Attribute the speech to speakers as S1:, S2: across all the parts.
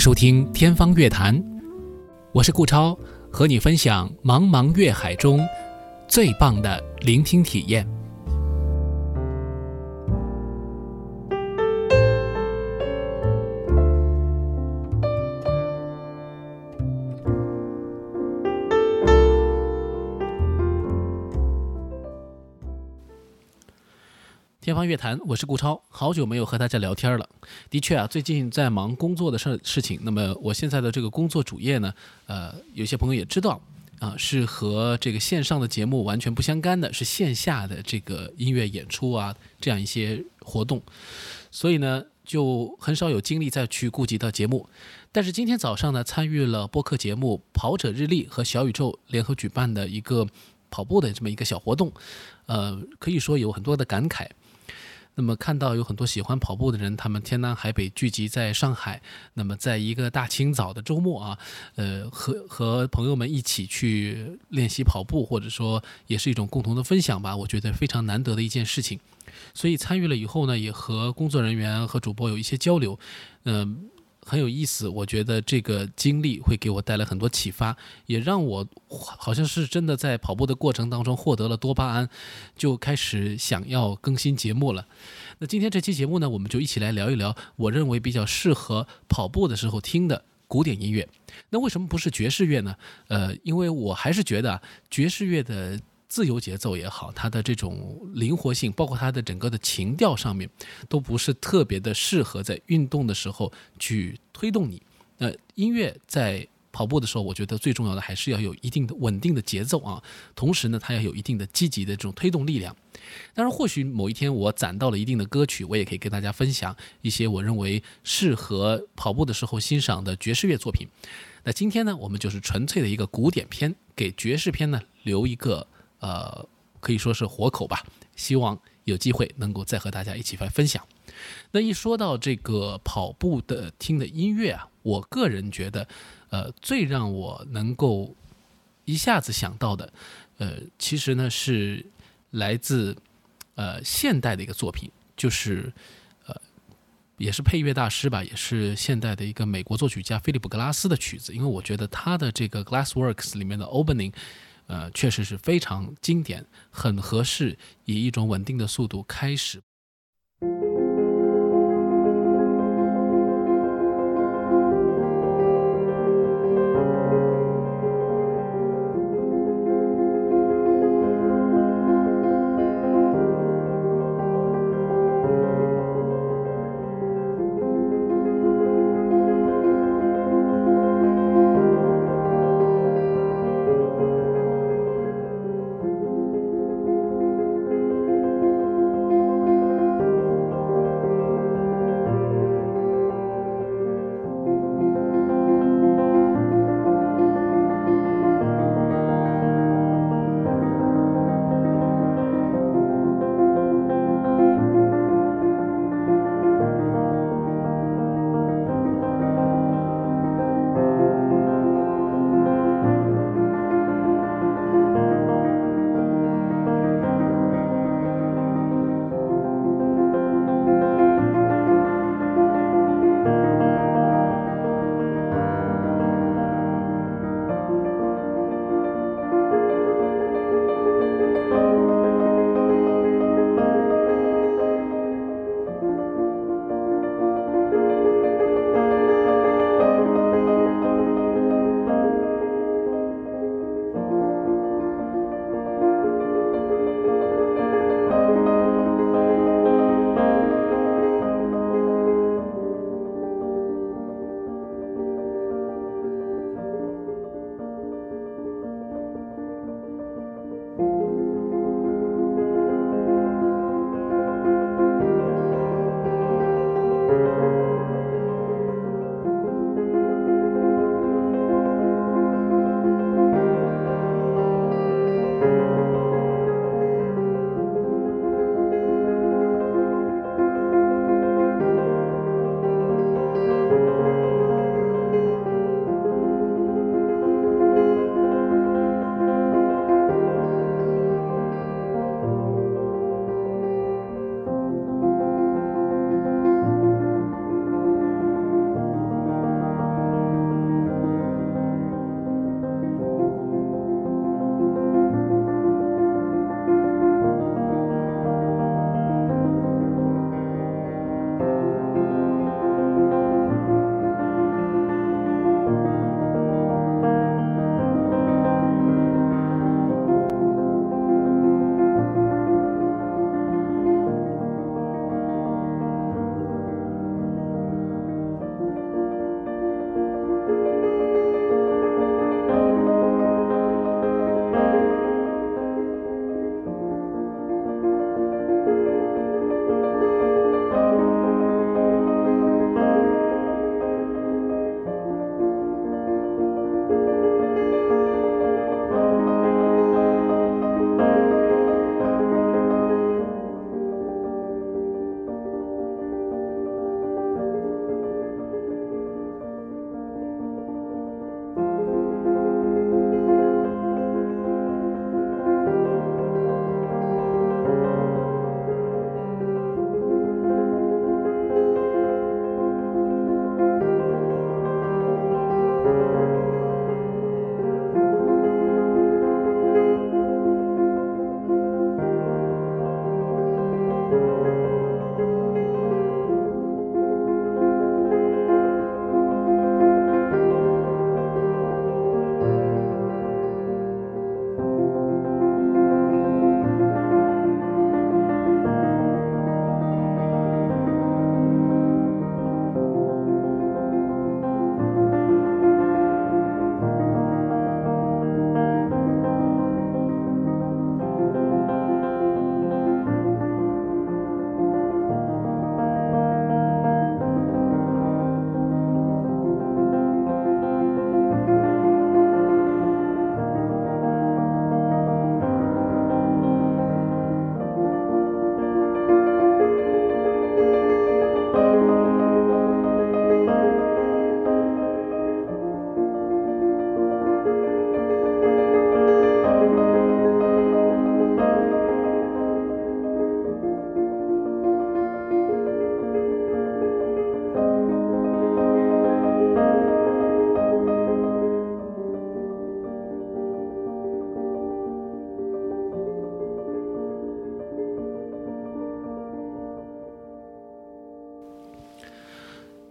S1: 收听《天方乐坛》，我是顾超，和你分享茫茫乐海中最棒的聆听体验。乐坛，我是顾超，好久没有和大家聊天了。的确啊，最近在忙工作的事事情。那么我现在的这个工作主业呢，呃，有些朋友也知道啊，是和这个线上的节目完全不相干的，是线下的这个音乐演出啊，这样一些活动。所以呢，就很少有精力再去顾及到节目。但是今天早上呢，参与了播客节目《跑者日历》和小宇宙联合举办的一个跑步的这么一个小活动，呃，可以说有很多的感慨。那么看到有很多喜欢跑步的人，他们天南海北聚集在上海，那么在一个大清早的周末啊，呃，和和朋友们一起去练习跑步，或者说也是一种共同的分享吧，我觉得非常难得的一件事情。所以参与了以后呢，也和工作人员和主播有一些交流，嗯。很有意思，我觉得这个经历会给我带来很多启发，也让我好像是真的在跑步的过程当中获得了多巴胺，就开始想要更新节目了。那今天这期节目呢，我们就一起来聊一聊我认为比较适合跑步的时候听的古典音乐。那为什么不是爵士乐呢？呃，因为我还是觉得爵士乐的。自由节奏也好，它的这种灵活性，包括它的整个的情调上面，都不是特别的适合在运动的时候去推动你。那音乐在跑步的时候，我觉得最重要的还是要有一定的稳定的节奏啊，同时呢，它要有一定的积极的这种推动力量。当然，或许某一天我攒到了一定的歌曲，我也可以跟大家分享一些我认为适合跑步的时候欣赏的爵士乐作品。那今天呢，我们就是纯粹的一个古典片，给爵士片呢留一个。呃，可以说是活口吧。希望有机会能够再和大家一起来分享。那一说到这个跑步的听的音乐啊，我个人觉得，呃，最让我能够一下子想到的，呃，其实呢是来自呃现代的一个作品，就是呃也是配乐大师吧，也是现代的一个美国作曲家菲利普格拉斯的曲子。因为我觉得他的这个 Glassworks 里面的 Opening。呃，确实是非常经典，很合适，以一种稳定的速度开始。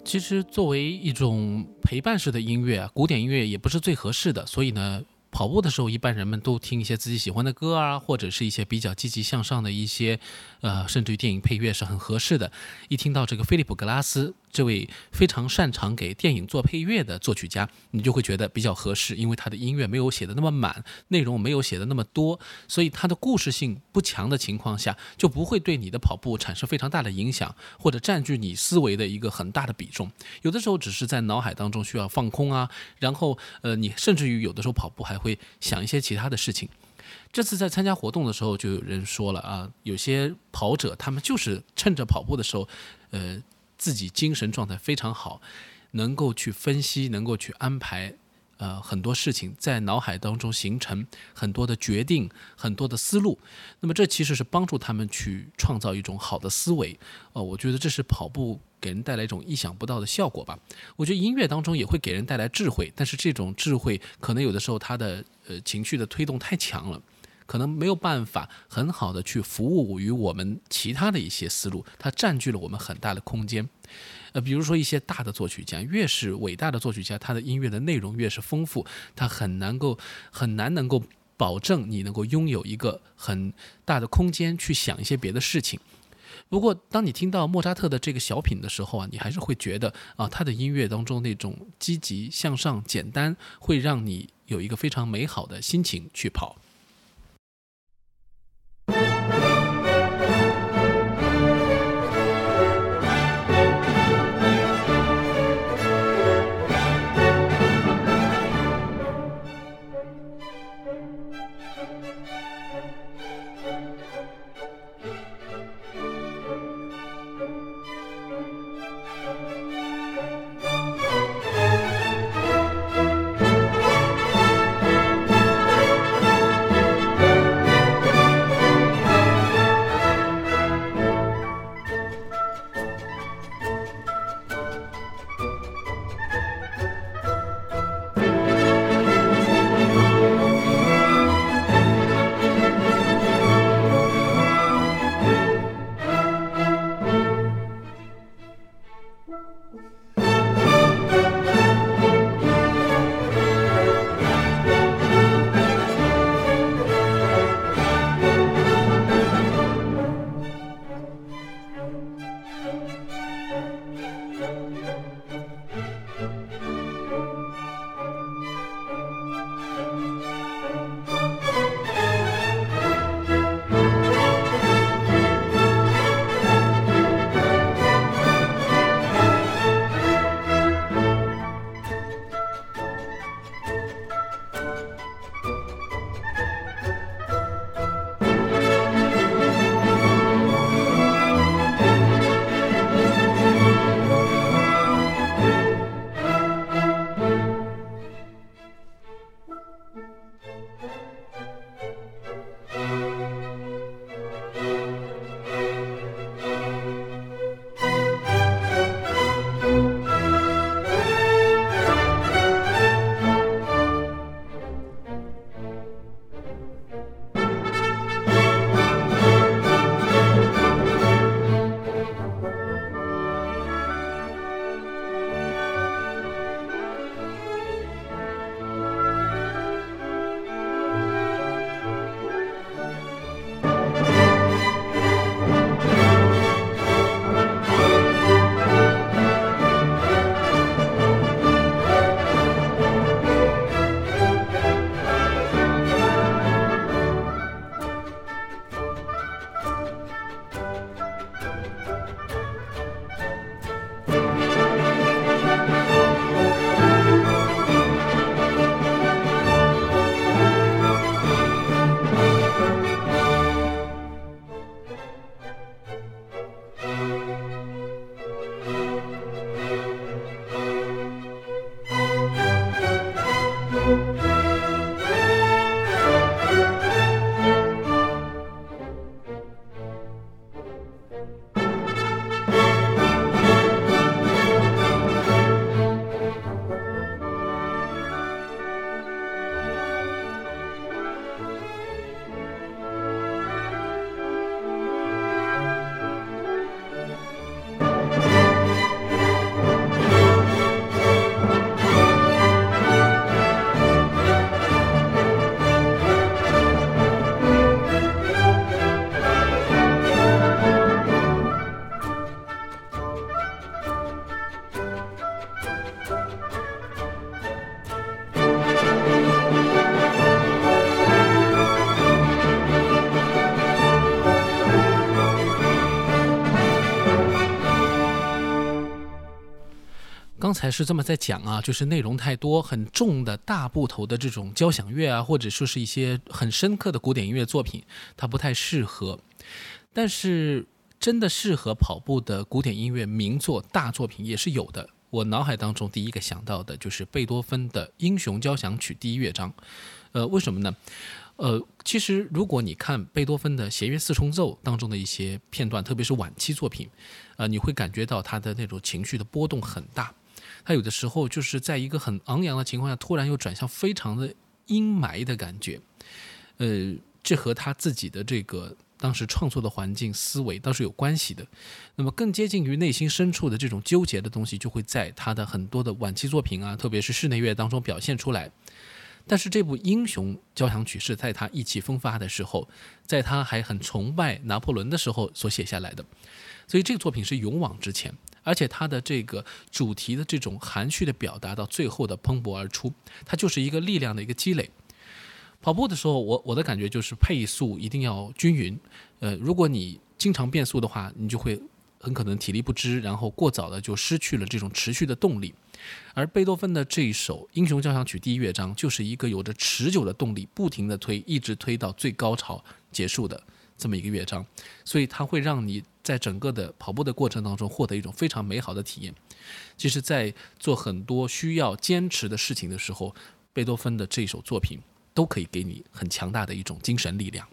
S1: 其实作为一种陪伴式的音乐啊，古典音乐也不是最合适的，所以呢。跑步的时候，一般人们都听一些自己喜欢的歌啊，或者是一些比较积极向上的一些，呃，甚至于电影配乐是很合适的。一听到这个菲利普·格拉斯。这位非常擅长给电影做配乐的作曲家，你就会觉得比较合适，因为他的音乐没有写的那么满，内容没有写的那么多，所以他的故事性不强的情况下，就不会对你的跑步产生非常大的影响，或者占据你思维的一个很大的比重。有的时候只是在脑海当中需要放空啊，然后呃，你甚至于有的时候跑步还会想一些其他的事情。这次在参加活动的时候，就有人说了啊，有些跑者他们就是趁着跑步的时候，呃。自己精神状态非常好，能够去分析，能够去安排，呃，很多事情在脑海当中形成很多的决定，很多的思路。那么这其实是帮助他们去创造一种好的思维。哦，我觉得这是跑步给人带来一种意想不到的效果吧。我觉得音乐当中也会给人带来智慧，但是这种智慧可能有的时候它的呃情绪的推动太强了。可能没有办法很好的去服务于我们其他的一些思路，它占据了我们很大的空间。呃，比如说一些大的作曲家，越是伟大的作曲家，他的音乐的内容越是丰富，他很难够很难能够保证你能够拥有一个很大的空间去想一些别的事情。不过，当你听到莫扎特的这个小品的时候啊，你还是会觉得啊，他的音乐当中那种积极向上、简单，会让你有一个非常美好的心情去跑。刚才是这么在讲啊，就是内容太多、很重的大部头的这种交响乐啊，或者说是一些很深刻的古典音乐作品，它不太适合。但是真的适合跑步的古典音乐名作大作品也是有的。我脑海当中第一个想到的就是贝多芬的《英雄交响曲》第一乐章。呃，为什么呢？呃，其实如果你看贝多芬的弦乐四重奏当中的一些片段，特别是晚期作品，呃，你会感觉到他的那种情绪的波动很大。他有的时候就是在一个很昂扬的情况下，突然又转向非常的阴霾的感觉。呃，这和他自己的这个当时创作的环境思维倒是有关系的。那么更接近于内心深处的这种纠结的东西，就会在他的很多的晚期作品啊，特别是室内乐当中表现出来。但是这部英雄交响曲是在他意气风发的时候，在他还很崇拜拿破仑的时候所写下来的，所以这个作品是勇往直前，而且它的这个主题的这种含蓄的表达到最后的蓬勃而出，它就是一个力量的一个积累。跑步的时候，我我的感觉就是配速一定要均匀，呃，如果你经常变速的话，你就会很可能体力不支，然后过早的就失去了这种持续的动力。而贝多芬的这一首《英雄交响曲》第一乐章，就是一个有着持久的动力，不停的推，一直推到最高潮结束的这么一个乐章，所以它会让你在整个的跑步的过程当中获得一种非常美好的体验。其实，在做很多需要坚持的事情的时候，贝多芬的这首作品都可以给你很强大的一种精神力量。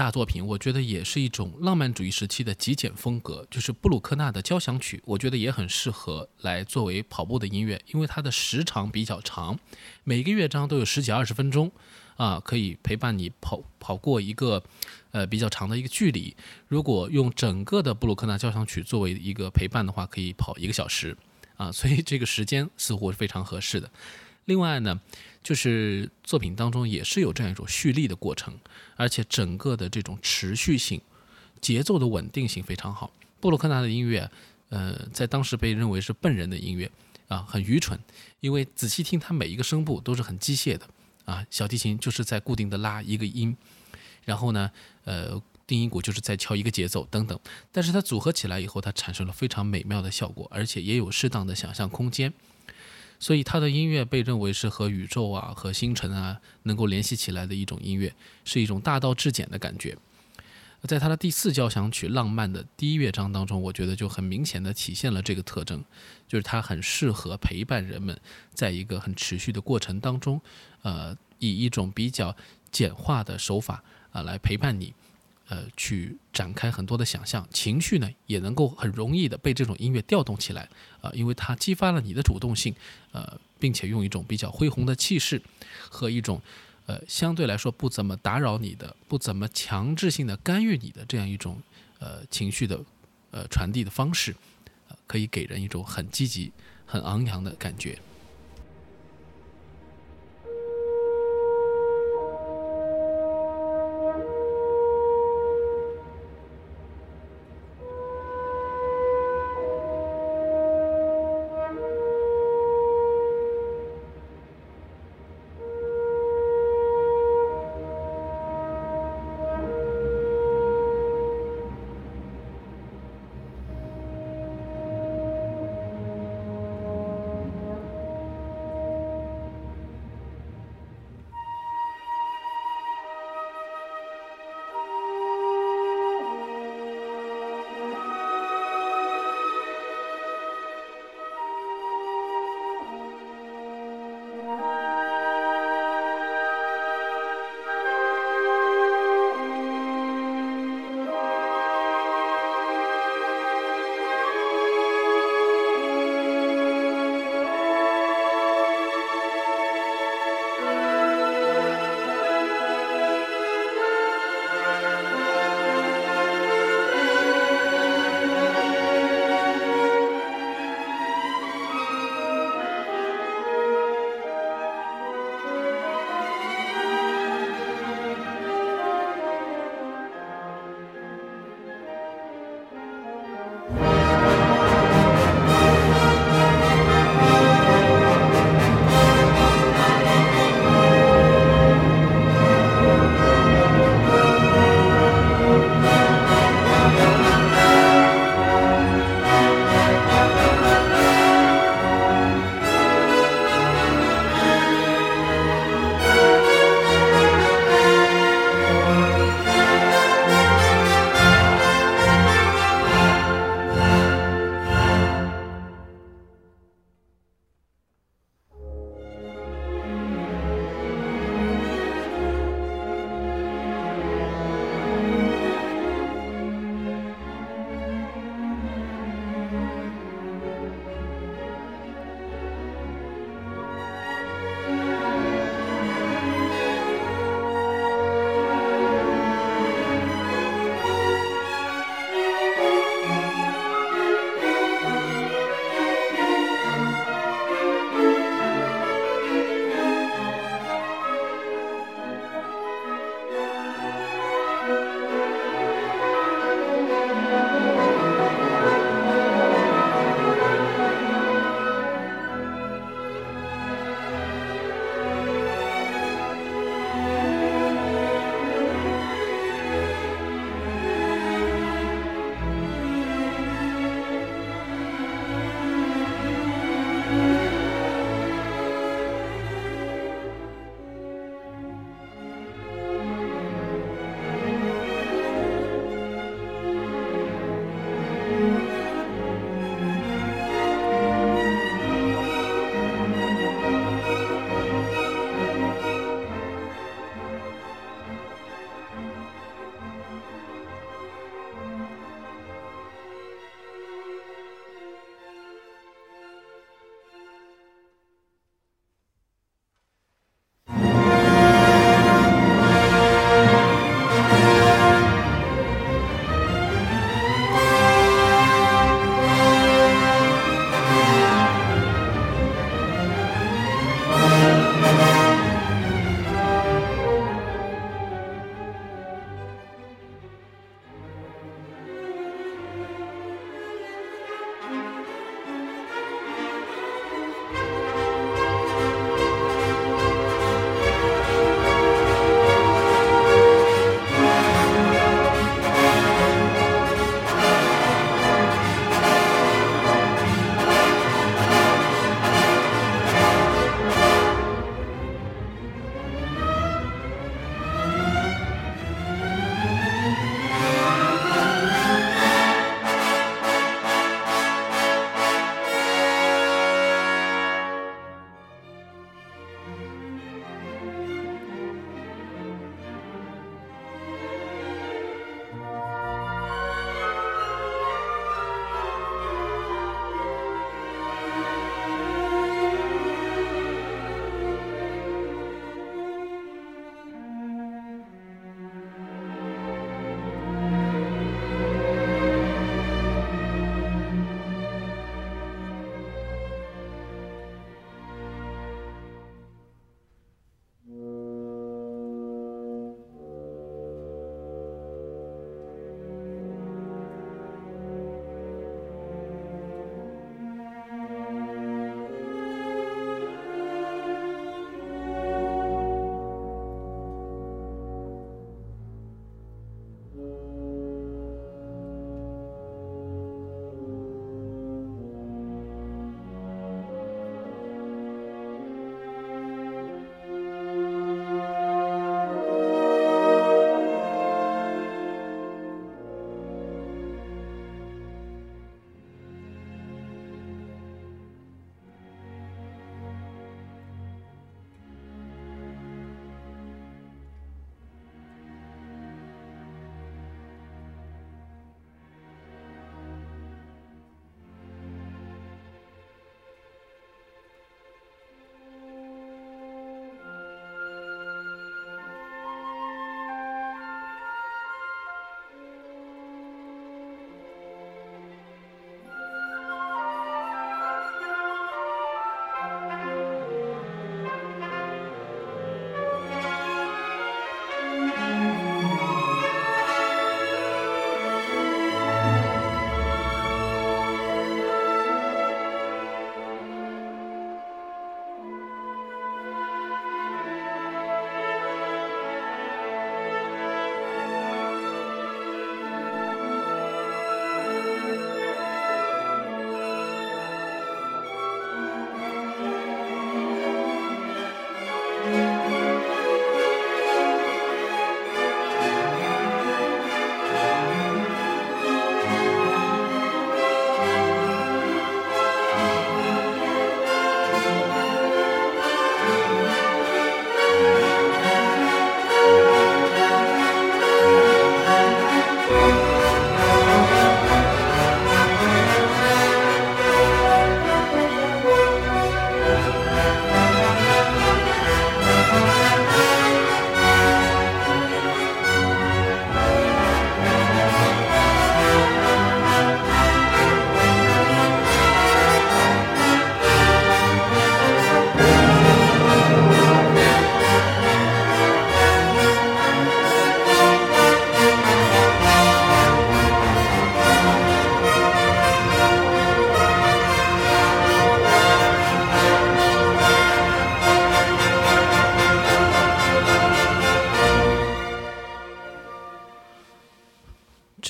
S1: 大作品，我觉得也是一种浪漫主义时期的极简风格，就是布鲁克纳的交响曲。我觉得也很适合来作为跑步的音乐，因为它的时长比较长，每个乐章都有十几二十分钟，啊，可以陪伴你跑跑过一个呃比较长的一个距离。如果用整个的布鲁克纳交响曲作为一个陪伴的话，可以跑一个小时，啊，所以这个时间似乎是非常合适的。另外呢，就是作品当中也是有这样一种蓄力的过程，而且整个的这种持续性、节奏的稳定性非常好。布鲁克纳的音乐，呃，在当时被认为是笨人的音乐啊，很愚蠢，因为仔细听它每一个声部都是很机械的啊，小提琴就是在固定的拉一个音，然后呢，呃，定音鼓就是在敲一个节奏等等，但是它组合起来以后，它产生了非常美妙的效果，而且也有适当的想象空间。所以他的音乐被认为是和宇宙啊、和星辰啊能够联系起来的一种音乐，是一种大道至简的感觉。在他的第四交响曲《浪漫》的第一乐章当中，我觉得就很明显的体现了这个特征，就是它很适合陪伴人们在一个很持续的过程当中，呃，以一种比较简化的手法啊来陪伴你。呃，去展开很多的想象，情绪呢也能够很容易的被这种音乐调动起来啊，因为它激发了你的主动性，呃，并且用一种比较恢宏的气势和一种呃相对来说不怎么打扰你的、不怎么强制性的干预你的这样一种呃情绪的呃传递的方式，呃，可以给人一种很积极、很昂扬的感觉。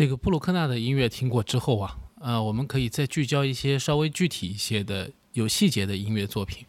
S1: 这个布鲁克纳的音乐听过之后啊，呃，我们可以再聚焦一些稍微具体一些的、有细节的音乐作品，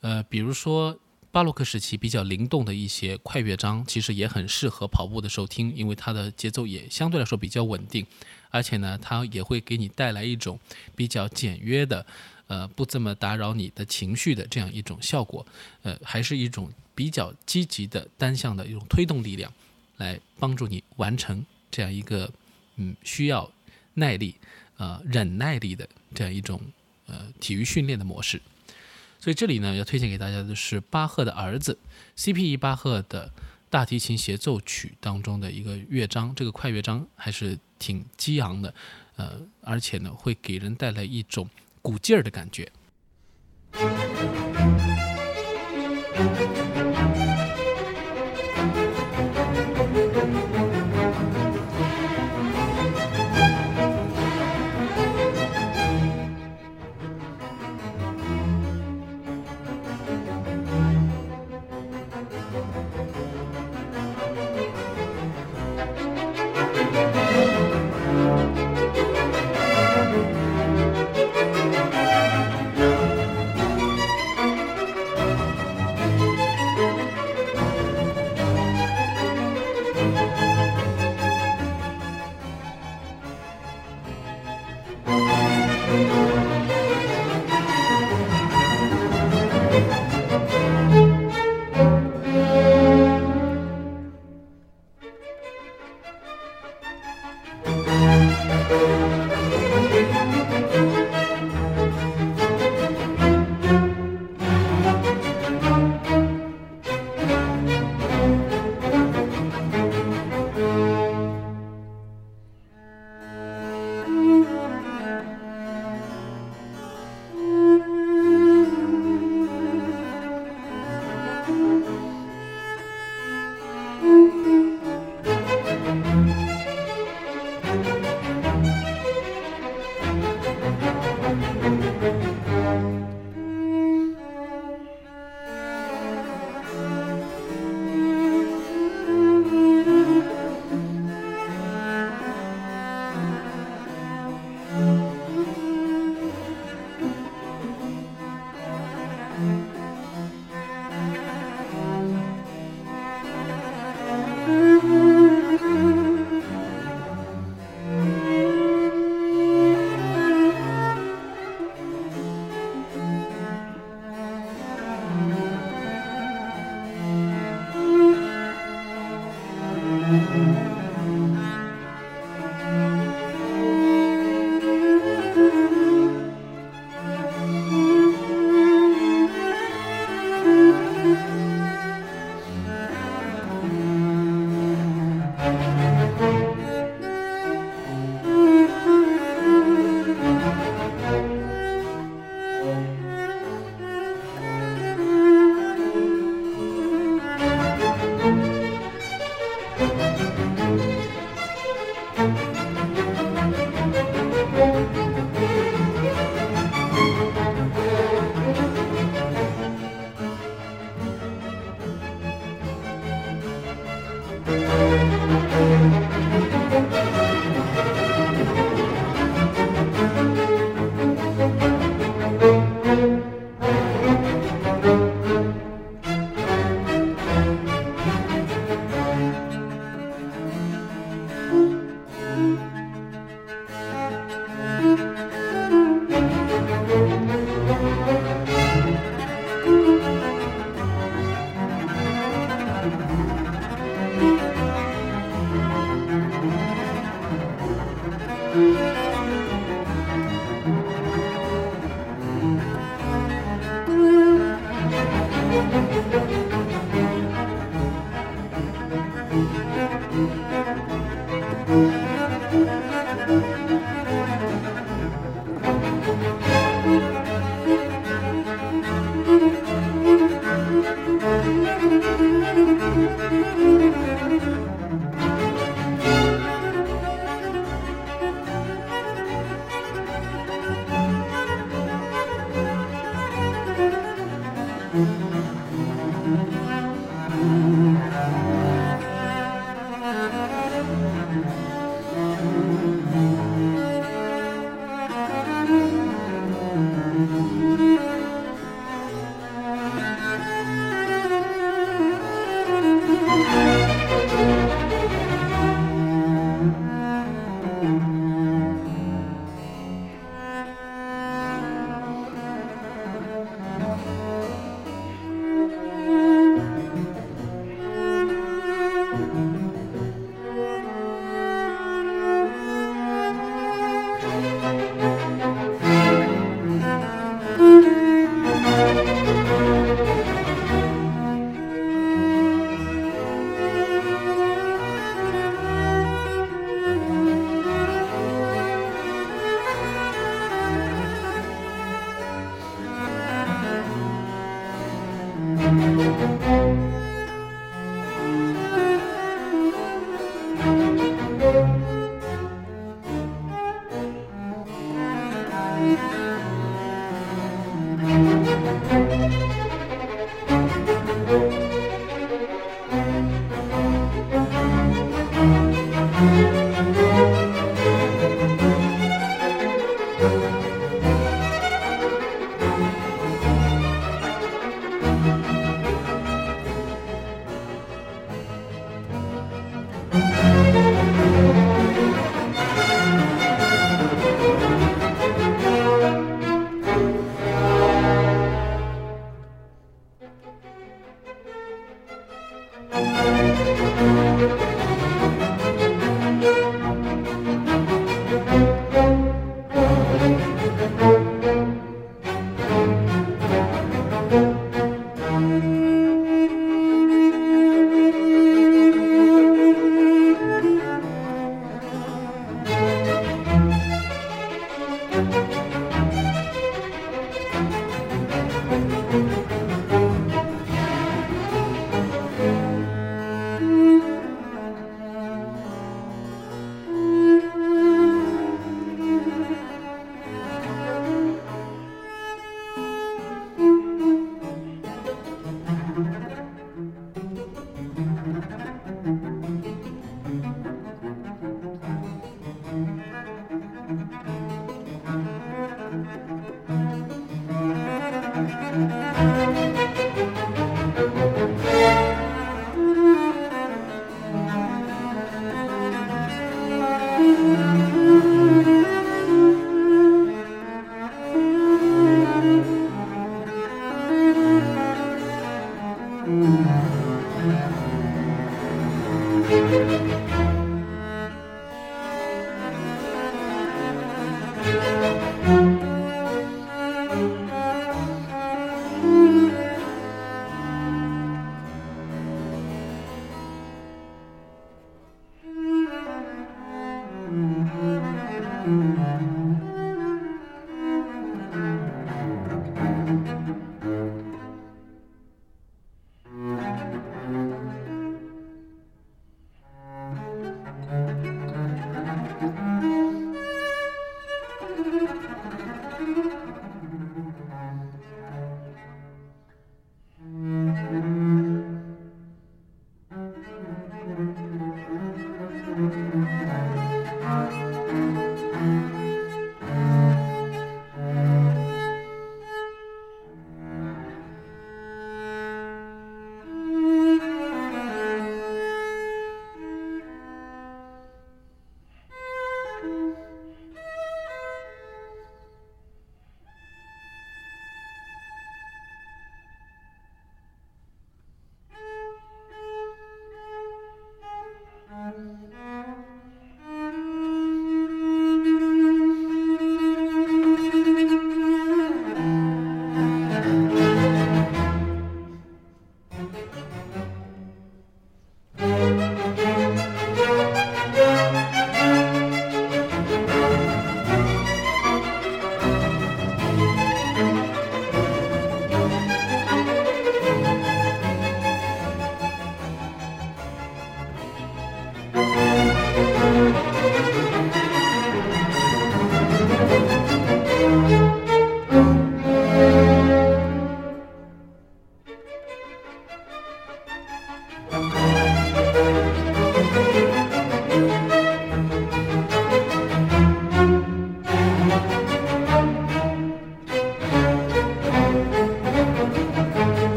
S1: 呃，比如说巴洛克时期比较灵动的一些快乐章，其实也很适合跑步的时候听，因为它的节奏也相对来说比较稳定，而且呢，它也会给你带来一种比较简约的，呃，不这么打扰你的情绪的这样一种效果，呃，还是一种比较积极的单向的一种推动力量，来帮助你完成这样一个。嗯，需要耐力、呃忍耐力的这样一种呃体育训练的模式。所以这里呢，要推荐给大家的是巴赫的儿子 C.P.E. 巴赫的大提琴协奏曲当中的一个乐章，这个快乐章还是挺激昂的，呃，而且呢，会给人带来一种鼓劲儿的感觉。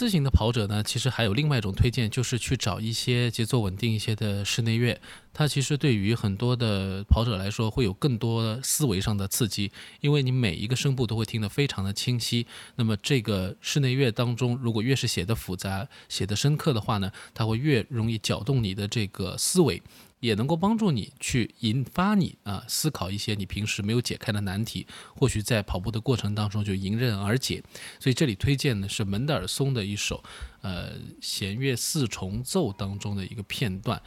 S1: 沉思型的跑者呢，其实还有另外一种推荐，就是去找一些节奏稳定一些的室内乐。它其实对于很多的跑者来说，会有更多思维上的刺激，因为你每一个声部都会听得非常的清晰。那么这个室内乐当中，如果越是写的复杂、写的深刻的话呢，它会越容易搅动你的这个思维。也能够帮助你去引发你啊思考一些你平时没有解开的难题，或许在跑步的过程当中就迎刃而解。所以这里推荐的是门德尔松的一首，呃，弦乐四重奏当中的一个片段。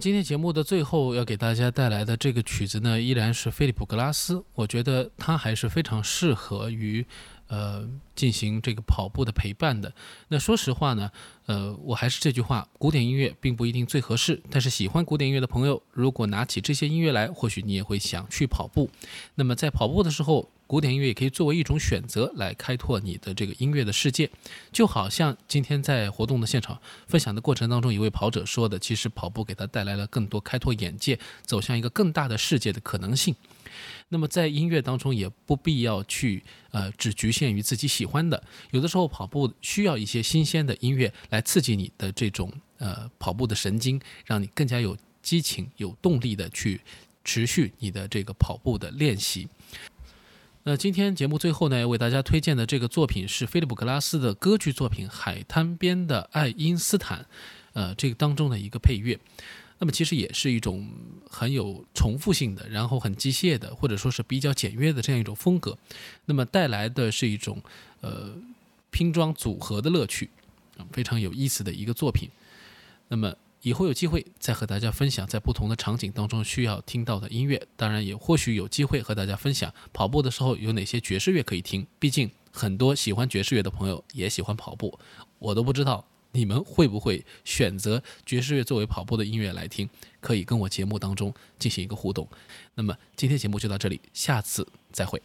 S1: 今天节目的最后要给大家带来的这个曲子呢，依然是菲利普·格拉斯。我觉得它还是非常适合于，呃，进行这个跑步的陪伴的。那说实话呢，呃，我还是这句话，古典音乐并不一定最合适。但是喜欢古典音乐的朋友，如果拿起这些音乐来，或许你也会想去跑步。那么在跑步的时候，古典音乐也可以作为一种选择来开拓你的这个音乐的世界，就好像今天在活动的现场分享的过程当中，一位跑者说的，其实跑步给他带来了更多开拓眼界、走向一个更大的世界的可能性。那么在音乐当中，也不必要去呃只局限于自己喜欢的，有的时候跑步需要一些新鲜的音乐来刺激你的这种呃跑步的神经，让你更加有激情、有动力的去持续你的这个跑步的练习。那今天节目最后呢，为大家推荐的这个作品是菲利普·格拉斯的歌剧作品《海滩边的爱因斯坦》，呃，这个当中的一个配乐。那么其实也是一种很有重复性的，然后很机械的，或者说是比较简约的这样一种风格。那么带来的是一种呃拼装组合的乐趣，非常有意思的一个作品。那么。以后有机会再和大家分享在不同的场景当中需要听到的音乐，当然也或许有机会和大家分享跑步的时候有哪些爵士乐可以听。毕竟很多喜欢爵士乐的朋友也喜欢跑步，我都不知道你们会不会选择爵士乐作为跑步的音乐来听，可以跟我节目当中进行一个互动。那么今天节目就到这里，下次再会。